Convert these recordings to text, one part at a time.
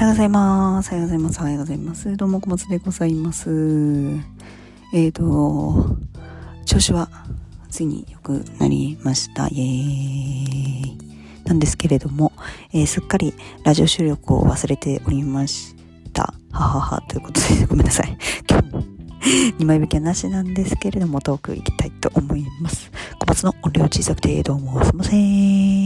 おはようございます。おはようございます。おはようございます。どうも、小松でございます。えーと、調子はついに良くなりました。イエーイ。なんですけれども、えーすっかりラジオ収録を忘れておりました。ははは、ということで、ごめんなさい。今日も2枚引きはなしなんですけれども、トークいきたいと思います。小松の音量小さくて、どうもすいません。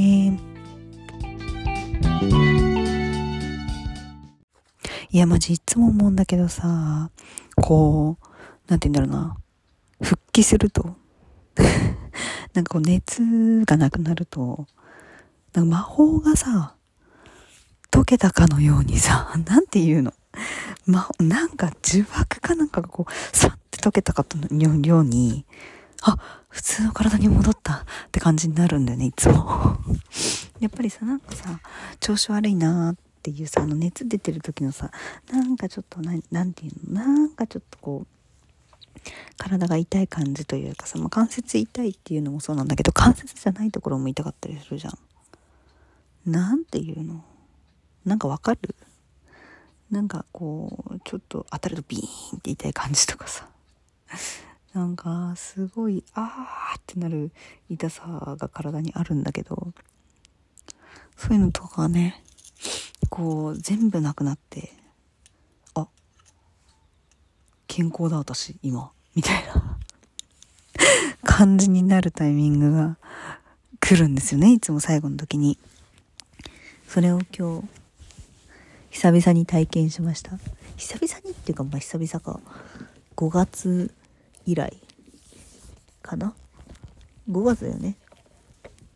いや、マジいつも思うんだけどさ、こう、なんて言うんだろうな、復帰すると、なんかこう熱がなくなると、なんか魔法がさ、解けたかのようにさ、なんて言うの。ま、なんか呪縛かなんかがこう、さって解けたかのように、あ、普通の体に戻った。って感じになるんだよね、いつも。やっぱりさ、なんかさ、調子悪いなーっていうさ、あの熱出てる時のさ、なんかちょっとな、なんていうの、なんかちょっとこう、体が痛い感じというかさ、まあ、関節痛いっていうのもそうなんだけど、関節じゃないところも痛かったりするじゃん。なんていうの？なんかわかる？なんかこう、ちょっと当たるとビーンって痛い感じとかさ。なんか、すごい、あーってなる痛さが体にあるんだけど、そういうのとかね、こう、全部なくなって、あ、健康だ私、今、みたいな 感じになるタイミングが来るんですよね、いつも最後の時に。それを今日、久々に体験しました。久々にっていうか、まあ久々か。5月以来かな ?5 月だよね。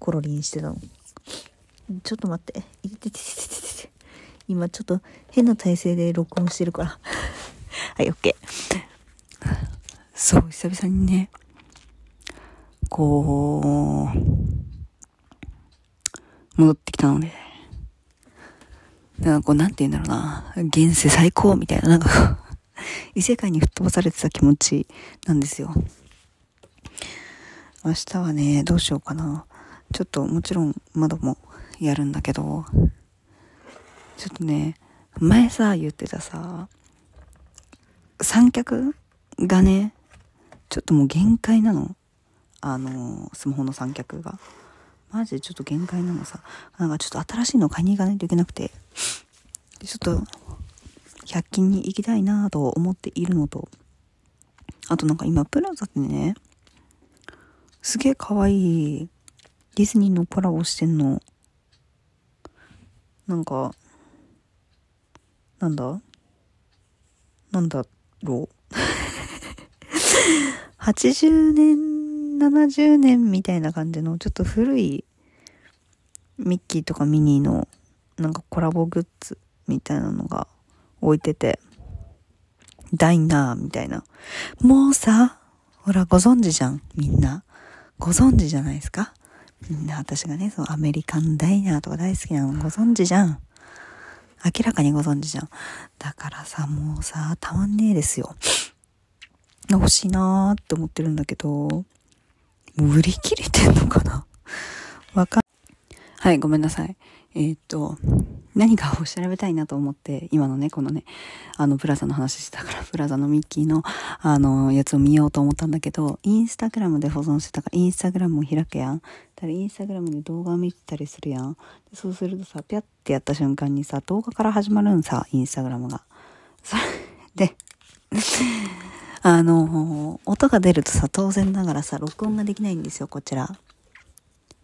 コロリンしてたの。ちょっと待って。いててててててて今ちょっと変な体勢で録音してるから。はい、オッケー。そう、久々にね、こう、戻ってきたので、なんかこう、なんて言うんだろうな、現世最高みたいな、なんか、異世界に吹っ飛ばされてた気持ちなんですよ。明日はね、どうしようかな。ちょっともちろん窓もやるんだけど、ちょっとね、前さ、言ってたさ、三脚がね、ちょっともう限界なの。あの、スマホの三脚が。マジでちょっと限界なのさ。なんかちょっと新しいの買いに行かないといけなくて。ちょっと、100均に行きたいなぁと思っているのと、あとなんか今、プラザでね、すげえ可愛いディズニーのコラボしてんの。なんか、なんだ？なんだろう？80年、70年みたいな感じのちょっと古いミッキーとかミニーのなんかコラボグッズみたいなのが置いてて、ダイナーみたいな。もうさ、ほらご存知じゃん、みんな。ご存知じゃないですか？みんな私がね、そのアメリカンダイナーとか大好きなのご存知じゃん？明らかにご存知じゃん。だからさ、もうさ、たまんねえですよ。欲しいなーって思ってるんだけど、売り切れてんのかな？わかん、はい、ごめんなさい。えーっと、何かを調べたいなと思って、今のね、このね、あの、プラザの話してたから、プラザのミッキーの、あの、やつを見ようと思ったんだけど、インスタグラムで保存してたから、インスタグラムを開くやん。だからインスタグラムで動画を見てたりするやん。そうするとさ、ピャってやった瞬間にさ、動画から始まるんさ、インスタグラムが。それで、あの、音が出るとさ、当然ながらさ、録音ができないんですよ、こちら。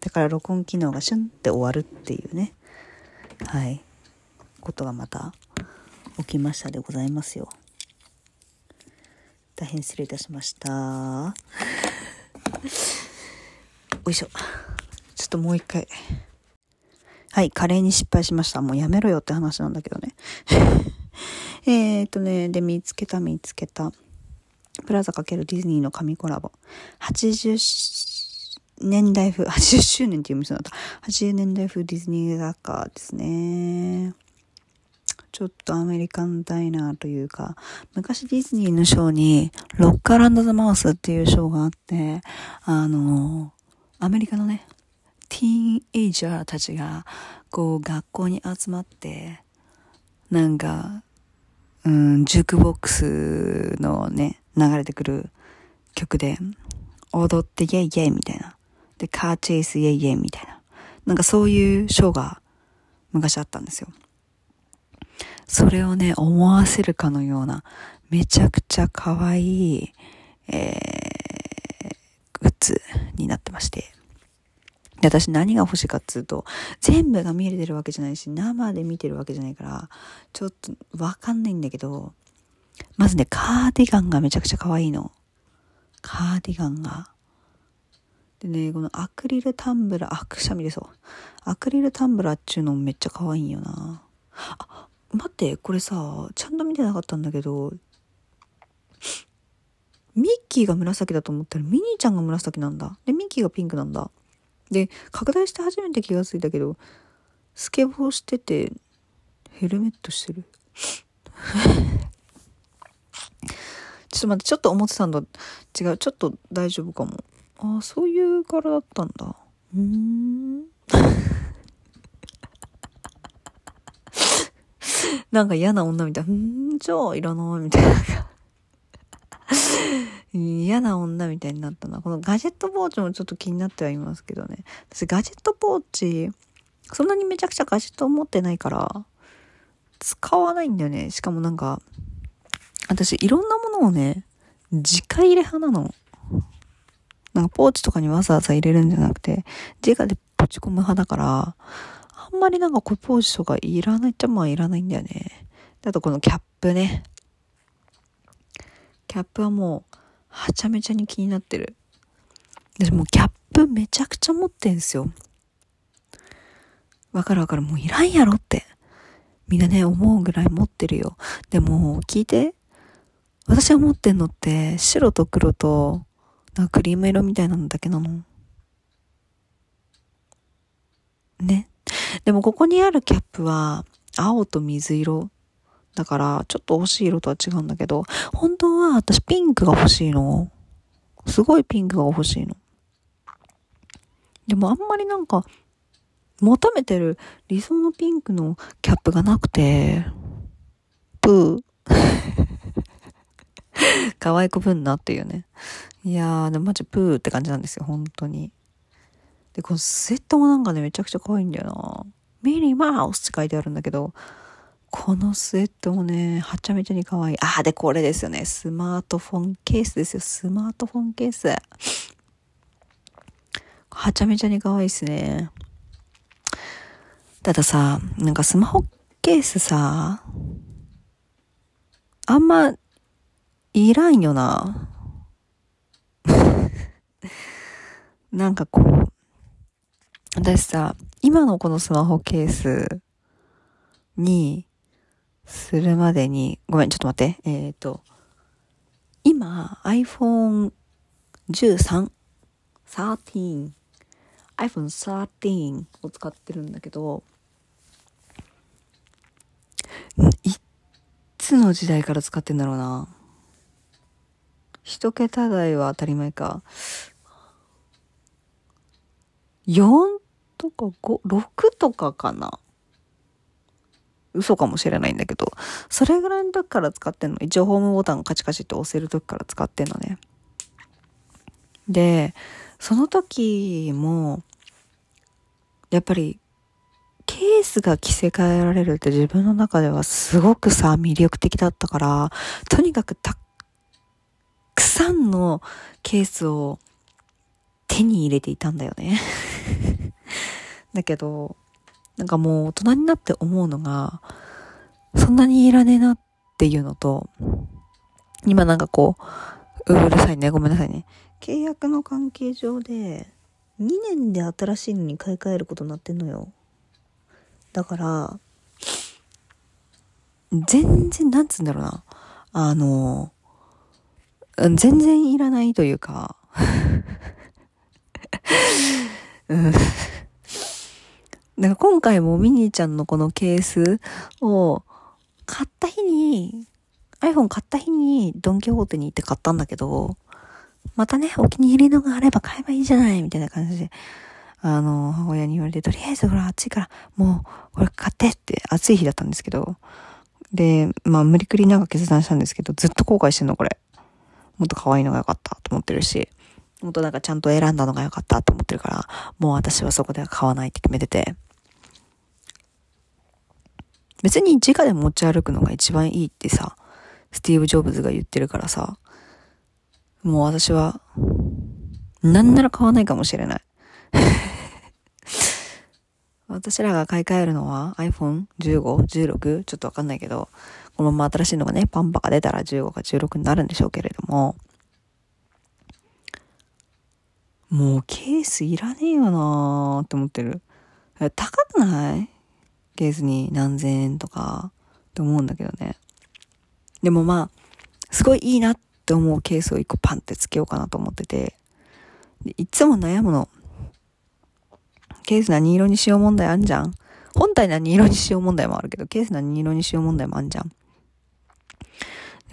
だから録音機能がシュンって終わるっていうね。はい。ことがまた起きましたでございますよ。大変失礼いたしました。おいしょ。ちょっともう一回。はい、カレーに失敗しました。もうやめろよって話なんだけどね。えっとね、で、見つけた見つけた。プラザ×ディズニーの神コラボ。80年代風、80周年っていう店だった。80年代風ディズニー雑貨ですね。ちょっとアメリカンダイナーというか、昔ディズニーのショーに、ロッカーランドザ・マウスっていうショーがあって、あの、アメリカのね、ティーンエイジャーたちが、こう、学校に集まって、なんか、うん、ジュークボックスのね、流れてくる曲で、踊ってイェイイェイみたいな。で、カーチェイスイェイイェイみたいな。なんかそういうショーが昔あったんですよ。それをね、思わせるかのような、めちゃくちゃ可愛い、えー、グッズになってまして。で、私何が欲しいかっつうと、全部が見れてるわけじゃないし、生で見てるわけじゃないから、ちょっとわかんないんだけど、まずね、カーディガンがめちゃくちゃ可愛いの。カーディガンが。でね、このアクリルタンブラー、あ、くしゃみでそう。アクリルタンブラーっちゅうのもめっちゃ可愛いんよな。あ、待って、これさ、ちゃんと見てなかったんだけど、ミッキーが紫だと思ったらミニーちゃんが紫なんだ。で、ミッキーがピンクなんだ。で、拡大して初めて気がついたけど、スケボーしてて、ヘルメットしてる。ちょっと待って、ちょっと思ってたんだ。違う、ちょっと大丈夫かも。あ、そういう柄だったんだ。うーん。なんか嫌な女みたい。んじゃあいらないみたいな。嫌な女みたいになったな。このガジェットポーチもちょっと気になってはいますけどね。私ガジェットポーチ、そんなにめちゃくちゃガジェット持ってないから、使わないんだよね。しかもなんか、私いろんなものをね、直入れ派なの。なんかポーチとかにわざわざ入れるんじゃなくて、直でぶち込む派だから、あんまりなんかこうポーチとかいらないっちゃまあいらないんだよね。あとこのキャップね。キャップはもう、はちゃめちゃに気になってる。私もうキャップめちゃくちゃ持ってんすよ。わかるわかる。もういらんやろって。みんなね、思うぐらい持ってるよ。でも、聞いて。私が持ってんのって、白と黒と、なんかクリーム色みたいなのだけなの？ね。でもここにあるキャップは、青と水色。だから、ちょっと欲しい色とは違うんだけど、本当は私ピンクが欲しいの。すごいピンクが欲しいの。でもあんまりなんか、求めてる理想のピンクのキャップがなくて、プー。可愛くぶんなっていうね。いやー、でもマジプーって感じなんですよ、本当に。で、このスウェットもなんかね、めちゃくちゃ可愛いんだよな。ミニマウスって書いてあるんだけど、このスウェットもね、はちゃめちゃに可愛い。あー、で、これですよね。スマートフォンケースですよ。スマートフォンケース。はちゃめちゃに可愛いっすね。たださ、なんかスマホケースさ、あんま、いらんよな。なんかこう、私さ、今のこのスマホケースにするまでに、ごめん、ちょっと待って。えっ、ー、と、今 iPhone 13、13、iPhone 13を使ってるんだけど、いつの時代から使ってんだろうな。一桁台は当たり前か。4とか5、6とかかな。嘘かもしれないんだけど、それぐらいの時から使ってんの。一応ホームボタンカチカチって押せる時から使ってんのね。で、その時も、やっぱり、ケースが着せ替えられるって自分の中ではすごくさ、魅力的だったから、とにかくたくさんのケースを手に入れていたんだよね だけど、なんかもう大人になって思うのが、そんなにいらねえなっていうのと、今なんかこう、うるさいね、ごめんなさいね。契約の関係上で、2年で新しいのに買い替えることになってんのよ。だから、全然、なんつうんだろうな。あの、全然いらないというか、うん。だか今回もミニーちゃんのこのケースを買った日に、iPhone 買った日にドンキホーテに行って買ったんだけど、またね、お気に入りのがあれば買えばいいじゃないみたいな感じで、あの、母親に言われて、とりあえずほら暑いから、もう、これ買ってって、暑い日だったんですけど、で、まあ無理くりなんか決断したんですけど、ずっと後悔してんの、これ。もっと可愛いのが良かったと思ってるし、もっとなんかちゃんと選んだのが良かったと思ってるから、もう私はそこでは買わないって決めてて。別に直で持ち歩くのが一番いいってさ、スティーブ・ジョブズが言ってるからさ、もう私は、なんなら買わないかもしれない。私らが買い替えるのは iPhone 15、16? ちょっとわかんないけど、このまま新しいのがね、パンパが出たら15か16になるんでしょうけれども、もうケースいらねえよなーって思ってる。高くない？ケースに何千円とかって思うんだけどね。でもまあ、すごいいいなって思うケースを一個パンってつけようかなと思ってて、いつも悩むの。ケース何色にしよう問題あんじゃん。本体何色にしよう問題もあるけど、ケース何色にしよう問題もあんじゃん。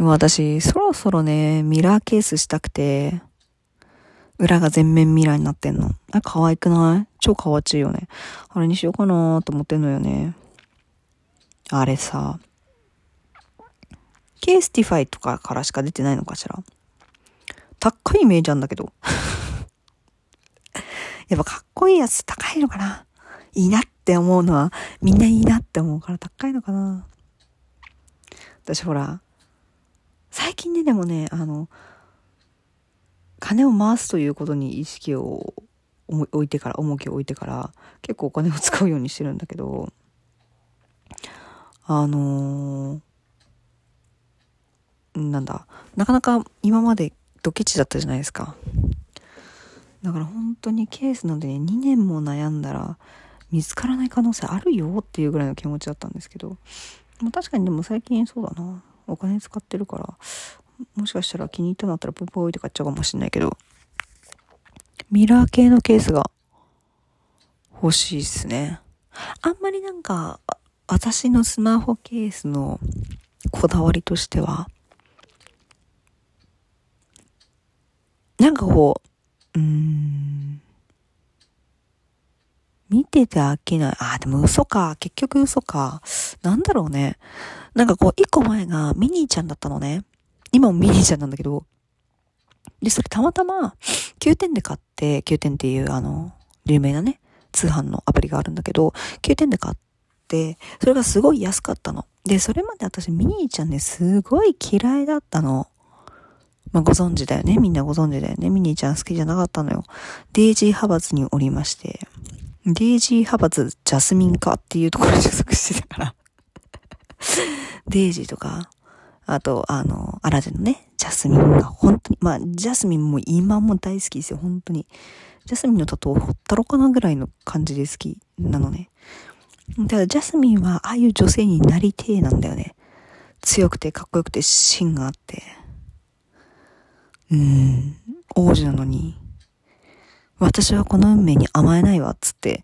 でも私、そろそろね、ミラーケースしたくて、裏が全面ミラーになってんの。あ、可愛くない？超可愛いよね。あれにしようかなと思ってんのよね。あれさ、 CASETiFY とかからしか出てないのかしら？高いイメージあんだけど。やっぱかっこいいやつ高いのかな？いいなって思うのは、みんないいなって思うから高いのかな私ほら、最近ね、でもね、あの、金を回すということに意識を置いてから、重きを置いてから、結構お金を使うようにしてるんだけど、あのー、なんだ、なかなか今までドケチだったじゃないですか。だから本当にケースなんでね、2年も悩んだら見つからない可能性あるよっていうぐらいの気持ちだったんですけど、まあ、確かにでも最近そうだな。お金使ってるから、もしかしたら気に入ったのあったらポイポイって買っちゃうかもしんないけど、ミラー系のケースが欲しいっすね。あんまりなんか、私のスマホケースのこだわりとしては、なんかこう、うーん。見てて飽きない。あ、でも嘘か。結局嘘か。なんだろうね。なんかこう、一個前がミニーちゃんだったのね。今もミニーちゃんなんだけど。で、それたまたま、9点で買って、9点っていうあの、有名なね、通販のアプリがあるんだけど、9点で買って、それがすごい安かったの。で、それまで私ミニーちゃんね、すごい嫌いだったの。まあ、ご存知だよね。みんなご存知だよね。ミニーちゃん好きじゃなかったのよ。デイジー派閥におりまして、デイジー派閥ジャスミンかっていうところに所属してたから デイジーとか、あと、あの、アラジェのね、ジャスミンが本当に、まあ、ジャスミンも今も大好きですよ、本当に。ジャスミンのタトゥーほったろかなぐらいの感じで好きなのね。ただ、ジャスミンはああいう女性になりてえなんだよね。強くてかっこよくて芯があって。うん、王子なのに、私はこの運命に甘えないわ、つって、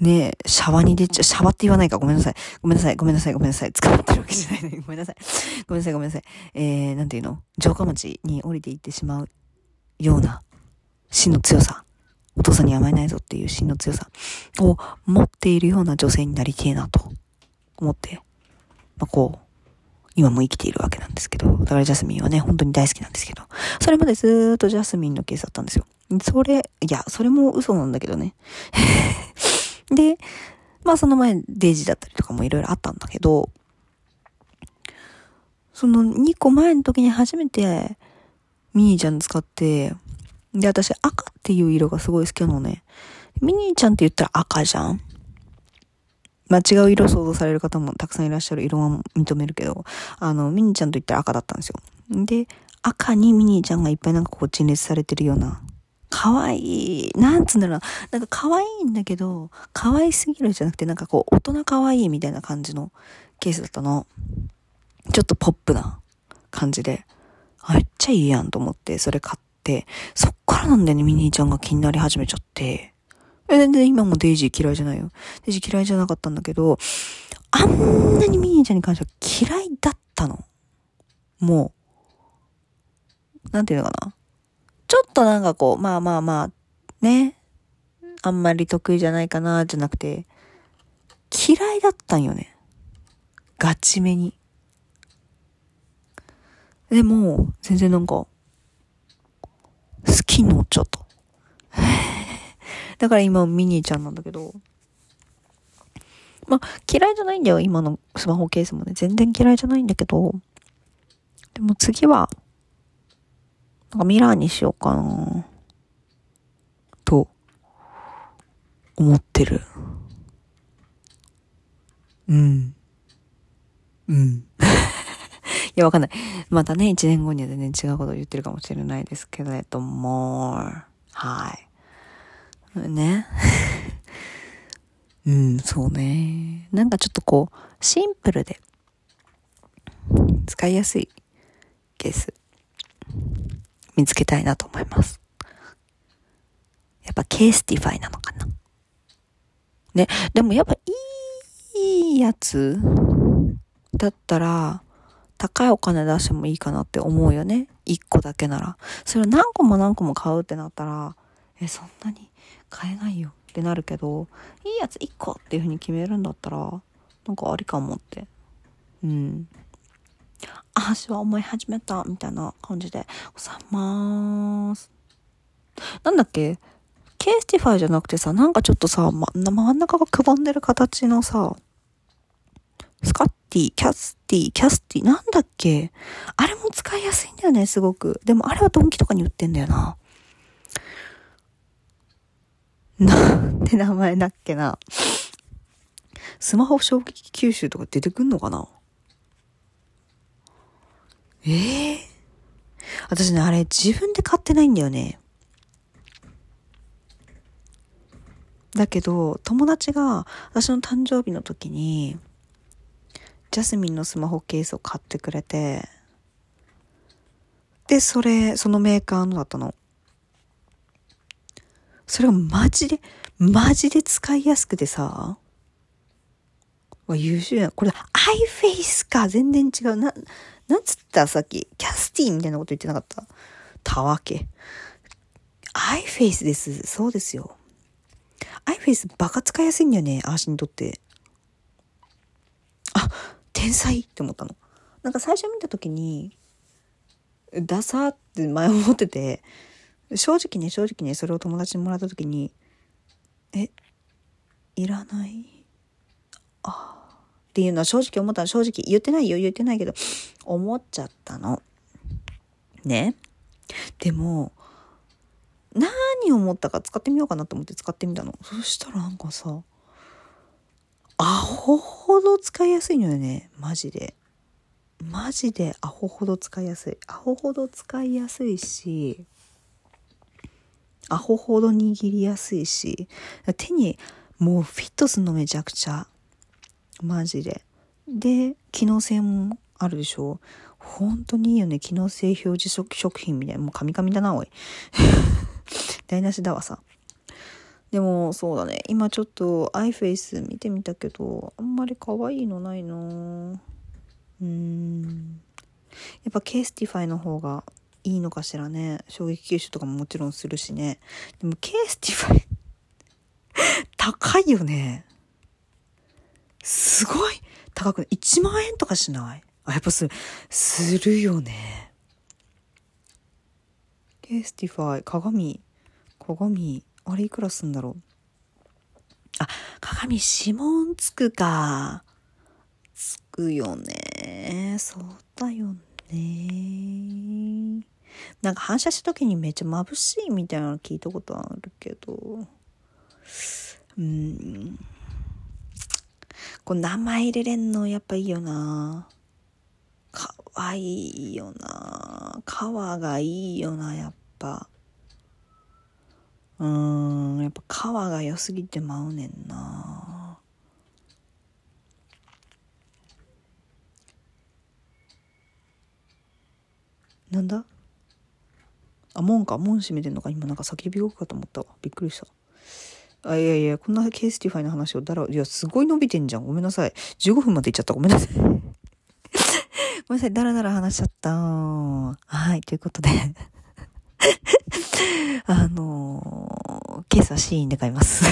ねえ、シャワに出ちゃ、シャワって言わないか、ごめんなさい。ごめんなさい、ごめんなさい、ごめんなさい。捕まってるわけじゃないのに、ごめんなさい。ごめんなさい、ごめんなさい。えー、なんていうの？城下町に降りていってしまうような芯の強さ。お父さんに甘えないぞっていう芯の強さを持っているような女性になりてえなと思って、まあ、こう、今も生きているわけなんですけど、だからジャスミンはね、本当に大好きなんですけど、それまでずーっとジャスミンのケースだったんですよ。それ、いや、それも嘘なんだけどね。で、まあその前デイジだったりとかもいろいろあったんだけど、その2個前の時に初めてミニーちゃん使って、で、私赤っていう色がすごい好きなのね。ミニーちゃんって言ったら赤じゃんまあ、違う色想像される方もたくさんいらっしゃる色は認めるけど、あの、ミニーちゃんと言ったら赤だったんですよ。で、赤にミニーちゃんがいっぱいなんかこう陳列されてるような、可愛い、なんつうんだろうな、なんか可愛いんだけど、可愛すぎるじゃなくてなんかこう、大人可愛いみたいな感じのケースだったの。ちょっとポップな感じで、めっちゃいいやんと思って、それ買って、そっからなんだよね、ミニーちゃんが気になり始めちゃって。え、全然今もデイジー嫌いじゃないよ。デイジー嫌いじゃなかったんだけど、あんなにミニーちゃんに関しては嫌いだったの。もう、なんていうのかな。ちょっとなんかこう、まあまあまあ、ね。あんまり得意じゃないかな、じゃなくて、嫌いだったんよね。ガチめに。でも、全然なんか、好きになっちゃった。だから今ミニーちゃんなんだけど、まあ、嫌いじゃないんだよ、今のスマホケースもね。全然嫌いじゃないんだけど、でも次は、なんかミラーにしようかな、と、思ってる。うん。うん。いや、わかんない。またね、一年後には全然違うことを言ってるかもしれないですけれども、はい。ね。うん、そうね。なんかちょっとこう、シンプルで、使いやすいケース、見つけたいなと思います。やっぱ CASETiFY なのかな。ね、でもやっぱいいやつだったら、高いお金出してもいいかなって思うよね。一個だけなら。それを何個も何個も買うってなったら、え、そんなに買えないよ。ってなるけど、いいやつ1個っていう風に決めるんだったら、なんかありかもって。うん。あたしは思い始めた、みたいな感じで、さまーす。なんだっけ？ CASETiFY じゃなくてさ、なんかちょっとさ、ま、真ん中がくぼんでる形のさ、スカッティ、キャスティ、キャスティ、なんだっけ？あれも使いやすいんだよね、すごく。でもあれはドンキとかに売ってんだよな。なんて名前だっけな。スマホ衝撃吸収とか出てくんのかな？ええー、私ね、あれ自分で買ってないんだよね。だけど、友達が私の誕生日の時に、ジャスミンのスマホケースを買ってくれて、で、それ、そのメーカーのだったの。それがマジで、マジで使いやすくてさ、わ、優秀や。これ、 iFace か。全然違う。な、なんつった？さっき。キャスティみたいなこと言ってなかった？たわけ。 iFace です。そうですよ。アイフェイスバカ使いやすいんだよね。アーシにとって。あ、天才って思ったの。なんか最初見た時に、ダサって前思ってて、正直ね、正直ね、それを友達にもらった時に、え、いらない？ああ。っていうのは正直思ったの。正直言ってないよ、言ってないけど、思っちゃったの。ね。でも、何を思ったか使ってみようかなと思って使ってみたの。そしたらなんかさ、アホほど使いやすいのよね。マジで。マジでアホほど使いやすい。アホほど使いやすいし、アホほど握りやすいし、手にもうフィットするのめちゃくちゃ。マジで。で、機能性もあるでしょ？本当にいいよね。機能性表示食品みたいな。もうカミカミだな、おい。台無しだわさ。でも、そうだね。今ちょっと iFace 見てみたけど、あんまり可愛いのないなうーん。やっぱ CASETiFY の方がいいのかしらね。衝撃吸収とかももちろんするしね。でも、 CASETiFY 高いよね。すごい高く、1万円とかしない？あ、やっぱする、するよね。 CASETiFY、鏡、鏡、あれいくらすんだろう？あ、鏡指紋つくか。つくよね。そうだよね。なんか反射した時にめっちゃ眩しいみたいなの聞いたことあるけど、うん。こう名前入れれんのやっぱいいよな。かわいいよな。皮がいいよな、やっぱ。うーん、やっぱ皮が良すぎてまうねんな。なんだ？あ、門か。門閉めてんのか。今なんか叫び声かと思ったわ。びっくりした。あ、いやいや、こんな CASETiFY の話をだら、いや、すごい伸びてんじゃん。ごめんなさい。15分までいっちゃった。ごめんなさい。ごめんなさい。だらだら話しちゃった。はい。ということで あのー、ケースは SHEIN で買います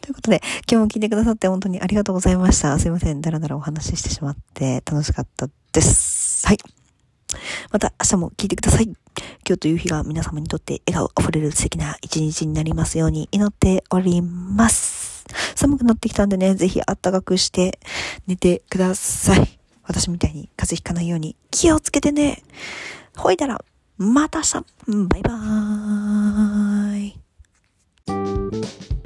ということで、今日も聞いてくださって本当にありがとうございました。すいません。だらだらお話ししてしまって楽しかったです。はい。また明日も聞いてください。今日という日が皆様にとって笑顔あふれる素敵な一日になりますように祈っております。寒くなってきたんでね、ぜひあったかくして寝てください。私みたいに風邪ひかないように気をつけてね。ほいだら、また明日バイバーイ